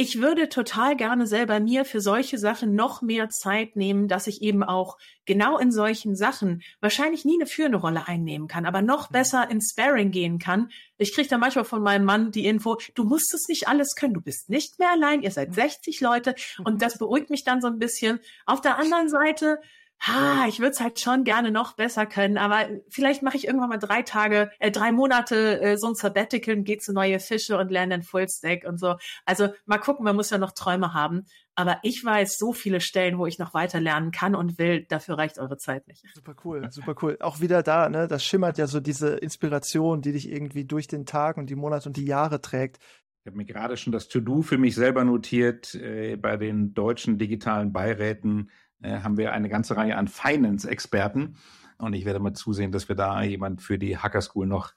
ich würde total gerne selber mir für solche Sachen noch mehr Zeit nehmen, dass ich eben auch genau in solchen Sachen wahrscheinlich nie eine führende Rolle einnehmen kann, aber noch mhm. besser ins Sparring gehen kann. Ich kriege da manchmal von meinem Mann die Info, du musst es nicht alles können, du bist nicht mehr allein, ihr seid 60 Leute und das beruhigt mich dann so ein bisschen. Auf der anderen Seite ha, ich würde es halt schon gerne noch besser können, aber vielleicht mache ich irgendwann mal drei Tage, äh, drei Monate äh, so ein Sabbatical und gehe zu neue Fische und lerne den Fullstack und so. Also mal gucken, man muss ja noch Träume haben. Aber ich weiß so viele Stellen, wo ich noch weiter lernen kann und will. Dafür reicht eure Zeit nicht. Super cool, super cool. Auch wieder da, ne? Das schimmert ja so diese Inspiration, die dich irgendwie durch den Tag und die Monate und die Jahre trägt. Ich habe mir gerade schon das To-Do für mich selber notiert äh, bei den deutschen digitalen Beiräten äh, haben wir eine ganze Reihe an Finance-Experten. Und ich werde mal zusehen, dass wir da jemand für die Hacker School noch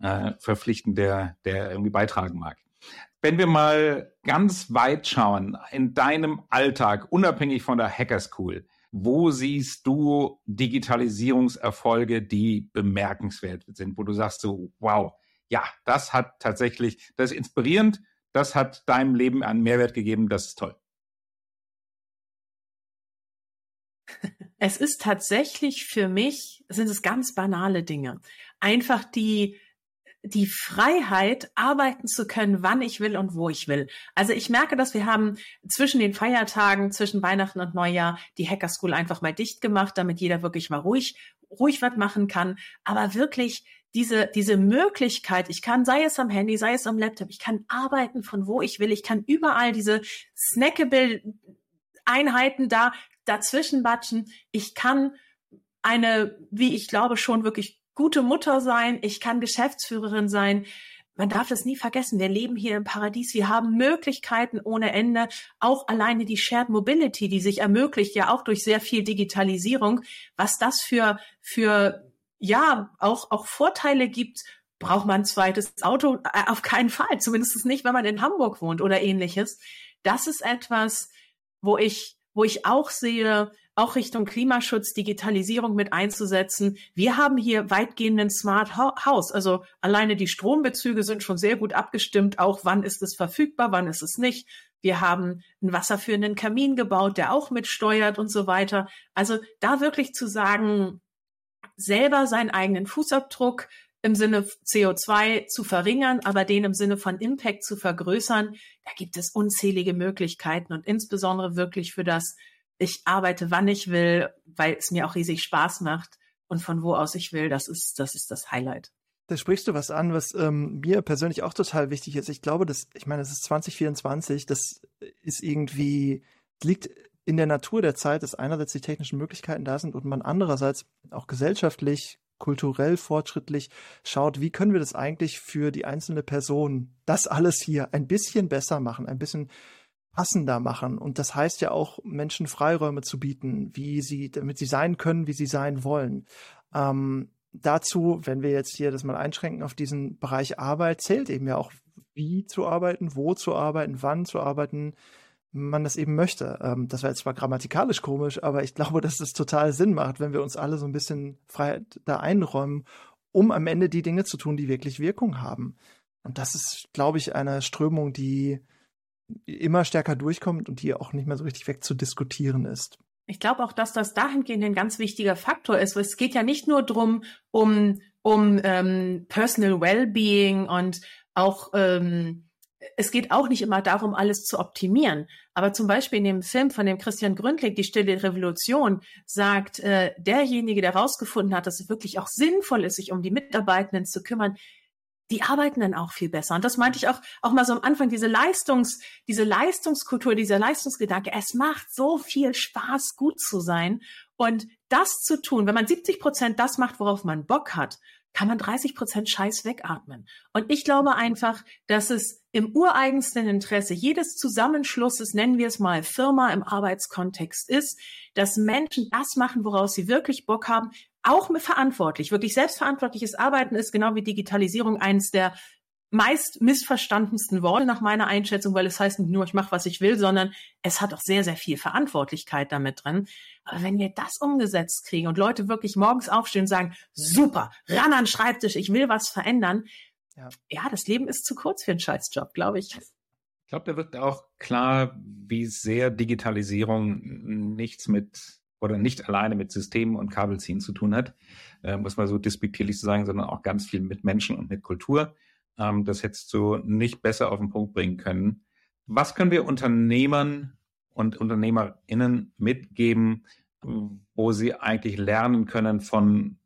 äh, verpflichten, der, der irgendwie beitragen mag. Wenn wir mal ganz weit schauen, in deinem Alltag, unabhängig von der Hacker School, wo siehst du Digitalisierungserfolge, die bemerkenswert sind, wo du sagst so, wow, ja, das hat tatsächlich, das ist inspirierend, das hat deinem Leben einen Mehrwert gegeben, das ist toll. Es ist tatsächlich für mich, sind es ganz banale Dinge. Einfach die, die Freiheit, arbeiten zu können, wann ich will und wo ich will. Also ich merke, dass wir haben zwischen den Feiertagen, zwischen Weihnachten und Neujahr die Hacker School einfach mal dicht gemacht, damit jeder wirklich mal ruhig, ruhig was machen kann. Aber wirklich diese, diese Möglichkeit, ich kann, sei es am Handy, sei es am Laptop, ich kann arbeiten von wo ich will, ich kann überall diese snackable Einheiten da dazwischen batschen. Ich kann eine, wie ich glaube, schon wirklich gute Mutter sein. Ich kann Geschäftsführerin sein. Man darf das nie vergessen. Wir leben hier im Paradies. Wir haben Möglichkeiten ohne Ende. Auch alleine die Shared Mobility, die sich ermöglicht, ja auch durch sehr viel Digitalisierung. Was das für, für, ja, auch, auch Vorteile gibt, braucht man ein zweites Auto? Äh, auf keinen Fall. Zumindest nicht, wenn man in Hamburg wohnt oder ähnliches. Das ist etwas, wo ich wo ich auch sehe, auch Richtung Klimaschutz, Digitalisierung mit einzusetzen. Wir haben hier weitgehenden Smart House. Also alleine die Strombezüge sind schon sehr gut abgestimmt. Auch wann ist es verfügbar, wann ist es nicht. Wir haben einen wasserführenden Kamin gebaut, der auch mitsteuert und so weiter. Also da wirklich zu sagen, selber seinen eigenen Fußabdruck im Sinne CO2 zu verringern, aber den im Sinne von Impact zu vergrößern, da gibt es unzählige Möglichkeiten und insbesondere wirklich für das, ich arbeite, wann ich will, weil es mir auch riesig Spaß macht und von wo aus ich will, das ist, das ist das Highlight. Da sprichst du was an, was ähm, mir persönlich auch total wichtig ist. Ich glaube, dass, ich meine, es ist 2024, das ist irgendwie, liegt in der Natur der Zeit, dass einerseits die technischen Möglichkeiten da sind und man andererseits auch gesellschaftlich kulturell fortschrittlich schaut, wie können wir das eigentlich für die einzelne Person, das alles hier ein bisschen besser machen, ein bisschen passender machen. Und das heißt ja auch, Menschen Freiräume zu bieten, wie sie, damit sie sein können, wie sie sein wollen. Ähm, dazu, wenn wir jetzt hier das mal einschränken auf diesen Bereich Arbeit, zählt eben ja auch, wie zu arbeiten, wo zu arbeiten, wann zu arbeiten, man das eben möchte. Ähm, das war jetzt zwar grammatikalisch komisch, aber ich glaube, *laughs* dass es total Sinn macht, wenn wir uns alle so ein bisschen Freiheit da einräumen, um am Ende die Dinge zu tun, die wirklich Wirkung haben. Und das ist, glaube ich, eine Strömung, die immer stärker durchkommt und die auch nicht mehr so richtig wegzudiskutieren ist. Ich glaube auch, dass das dahingehend ein ganz wichtiger Faktor ist. Es geht ja nicht nur drum um, um ähm, Personal Wellbeing und auch ähm, es geht auch nicht immer darum, alles zu optimieren. Aber zum Beispiel in dem Film von dem Christian Gründlich, Die Stille Revolution, sagt äh, derjenige, der herausgefunden hat, dass es wirklich auch sinnvoll ist, sich um die Mitarbeitenden zu kümmern, die arbeiten dann auch viel besser. Und das meinte ich auch, auch mal so am Anfang, diese Leistungs, diese Leistungskultur, dieser Leistungsgedanke. Es macht so viel Spaß, gut zu sein. Und das zu tun, wenn man 70 Prozent das macht, worauf man Bock hat, kann man 30 Prozent Scheiß wegatmen. Und ich glaube einfach, dass es im ureigensten Interesse jedes Zusammenschlusses, nennen wir es mal Firma im Arbeitskontext ist, dass Menschen das machen, woraus sie wirklich Bock haben, auch verantwortlich, wirklich selbstverantwortliches Arbeiten ist genau wie Digitalisierung eines der meist missverstandensten Worte nach meiner Einschätzung, weil es heißt nicht nur, ich mache, was ich will, sondern es hat auch sehr, sehr viel Verantwortlichkeit damit drin. Aber wenn wir das umgesetzt kriegen und Leute wirklich morgens aufstehen und sagen, super, ran an den Schreibtisch, ich will was verändern, ja, ja das Leben ist zu kurz für einen Scheißjob, glaube ich. Ich glaube, da wird auch klar, wie sehr Digitalisierung nichts mit oder nicht alleine mit Systemen und Kabelziehen zu tun hat, äh, muss man so despektierlich sagen, sondern auch ganz viel mit Menschen und mit Kultur. Ähm, das hättest du nicht besser auf den Punkt bringen können. Was können wir Unternehmern und UnternehmerInnen mitgeben, wo sie eigentlich lernen können von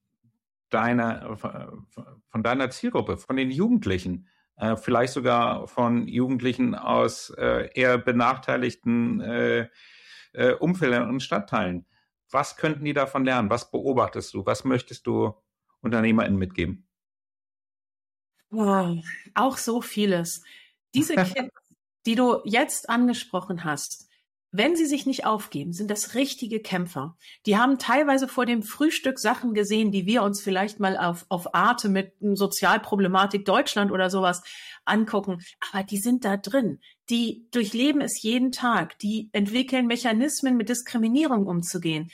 deiner, von deiner Zielgruppe, von den Jugendlichen, äh, vielleicht sogar von Jugendlichen aus äh, eher benachteiligten äh, äh Umfeldern und Stadtteilen. Was könnten die davon lernen? Was beobachtest du? Was möchtest du UnternehmerInnen mitgeben? Wow, auch so vieles. Diese *laughs* Kids, die du jetzt angesprochen hast, wenn sie sich nicht aufgeben, sind das richtige Kämpfer. Die haben teilweise vor dem Frühstück Sachen gesehen, die wir uns vielleicht mal auf, auf Arte mit Sozialproblematik Deutschland oder sowas angucken. Aber die sind da drin. Die durchleben es jeden Tag. Die entwickeln Mechanismen, mit Diskriminierung umzugehen.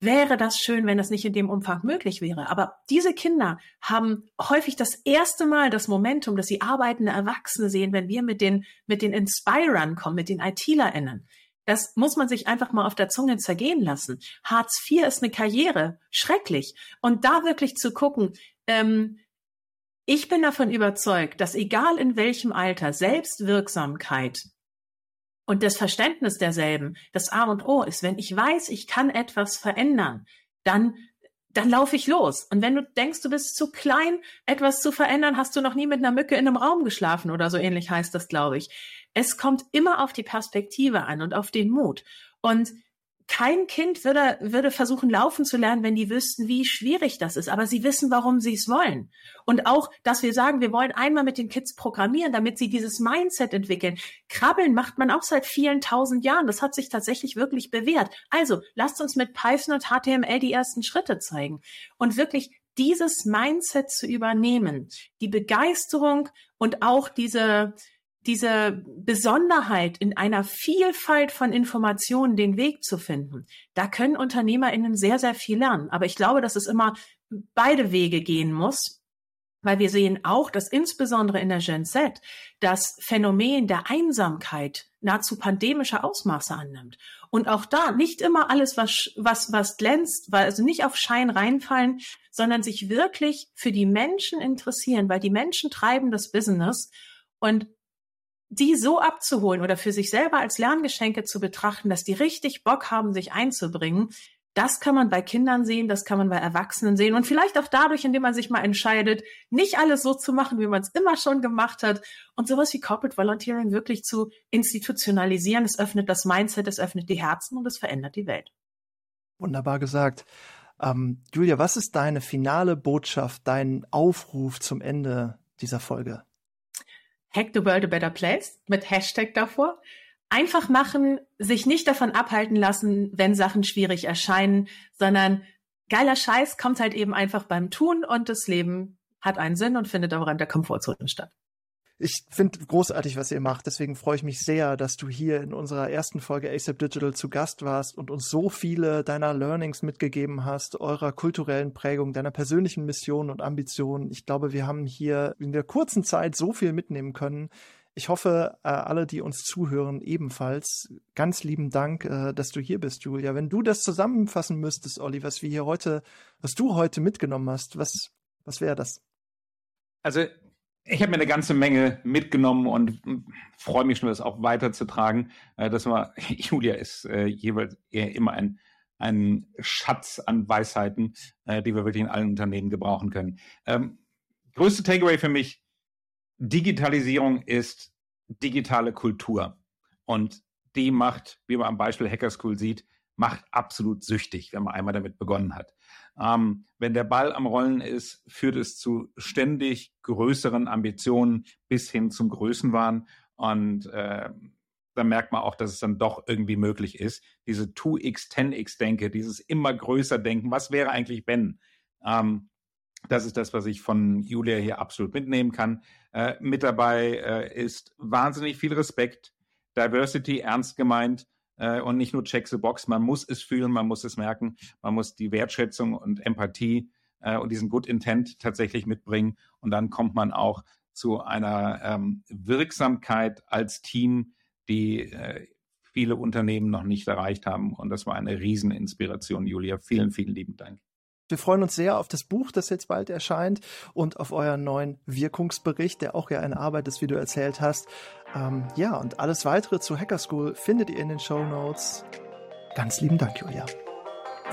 Wäre das schön, wenn das nicht in dem Umfang möglich wäre. Aber diese Kinder haben häufig das erste Mal das Momentum, dass sie arbeitende Erwachsene sehen, wenn wir mit den, mit den Inspirern kommen, mit den ITlerInnen. Das muss man sich einfach mal auf der Zunge zergehen lassen. Hartz IV ist eine Karriere. Schrecklich. Und da wirklich zu gucken, ähm, ich bin davon überzeugt, dass egal in welchem Alter Selbstwirksamkeit und das Verständnis derselben das A und O ist. Wenn ich weiß, ich kann etwas verändern, dann dann laufe ich los. Und wenn du denkst, du bist zu klein, etwas zu verändern, hast du noch nie mit einer Mücke in einem Raum geschlafen oder so ähnlich heißt das, glaube ich. Es kommt immer auf die Perspektive an und auf den Mut. Und kein Kind würde, würde versuchen, laufen zu lernen, wenn die wüssten, wie schwierig das ist. Aber sie wissen, warum sie es wollen. Und auch, dass wir sagen, wir wollen einmal mit den Kids programmieren, damit sie dieses Mindset entwickeln. Krabbeln macht man auch seit vielen tausend Jahren. Das hat sich tatsächlich wirklich bewährt. Also, lasst uns mit Python und HTML die ersten Schritte zeigen. Und wirklich dieses Mindset zu übernehmen, die Begeisterung und auch diese, diese Besonderheit in einer Vielfalt von Informationen den Weg zu finden, da können UnternehmerInnen sehr, sehr viel lernen. Aber ich glaube, dass es immer beide Wege gehen muss, weil wir sehen auch, dass insbesondere in der Gen Z das Phänomen der Einsamkeit nahezu pandemische Ausmaße annimmt. Und auch da nicht immer alles, was, was, was glänzt, weil also nicht auf Schein reinfallen, sondern sich wirklich für die Menschen interessieren, weil die Menschen treiben das Business und die so abzuholen oder für sich selber als Lerngeschenke zu betrachten, dass die richtig Bock haben, sich einzubringen, das kann man bei Kindern sehen, das kann man bei Erwachsenen sehen und vielleicht auch dadurch, indem man sich mal entscheidet, nicht alles so zu machen, wie man es immer schon gemacht hat und sowas wie Corporate Volunteering wirklich zu institutionalisieren. Es öffnet das Mindset, es öffnet die Herzen und es verändert die Welt. Wunderbar gesagt. Ähm, Julia, was ist deine finale Botschaft, dein Aufruf zum Ende dieser Folge? Hack the World a Better Place mit Hashtag davor. einfach machen, sich nicht davon abhalten lassen, wenn Sachen schwierig erscheinen, sondern geiler Scheiß kommt halt eben einfach beim Tun und das Leben hat einen Sinn und findet auch in der Komfortzone statt. Ich finde großartig, was ihr macht. Deswegen freue ich mich sehr, dass du hier in unserer ersten Folge ASAP Digital zu Gast warst und uns so viele deiner Learnings mitgegeben hast, eurer kulturellen Prägung, deiner persönlichen Mission und Ambitionen. Ich glaube, wir haben hier in der kurzen Zeit so viel mitnehmen können. Ich hoffe, äh, alle, die uns zuhören, ebenfalls. Ganz lieben Dank, äh, dass du hier bist, Julia. Wenn du das zusammenfassen müsstest, Olli, was wir hier heute, was du heute mitgenommen hast, was, was wäre das? Also ich habe mir eine ganze Menge mitgenommen und freue mich schon, das auch weiterzutragen. Äh, das war, *laughs* Julia ist äh, jeweils eher immer ein, ein Schatz an Weisheiten, äh, die wir wirklich in allen Unternehmen gebrauchen können. Ähm, größte Takeaway für mich, Digitalisierung ist digitale Kultur. Und die macht, wie man am Beispiel Hacker School sieht, macht absolut süchtig, wenn man einmal damit begonnen hat. Ähm, wenn der Ball am Rollen ist, führt es zu ständig größeren Ambitionen bis hin zum Größenwahn. Und äh, dann merkt man auch, dass es dann doch irgendwie möglich ist. Diese 2x, 10x-Denke, dieses immer größer Denken, was wäre eigentlich, wenn? Ähm, das ist das, was ich von Julia hier absolut mitnehmen kann. Äh, mit dabei äh, ist wahnsinnig viel Respekt, Diversity ernst gemeint äh, und nicht nur check the box. Man muss es fühlen, man muss es merken, man muss die Wertschätzung und Empathie äh, und diesen Good Intent tatsächlich mitbringen. Und dann kommt man auch zu einer ähm, Wirksamkeit als Team, die äh, viele Unternehmen noch nicht erreicht haben. Und das war eine Rieseninspiration, Julia. Vielen, vielen lieben Dank. Wir freuen uns sehr auf das Buch, das jetzt bald erscheint und auf euren neuen Wirkungsbericht, der auch ja eine Arbeit ist, wie du erzählt hast. Ähm, ja, und alles weitere zu Hacker School findet ihr in den Show Notes. Ganz lieben Dank, Julia.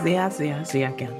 Sehr, sehr, sehr gern.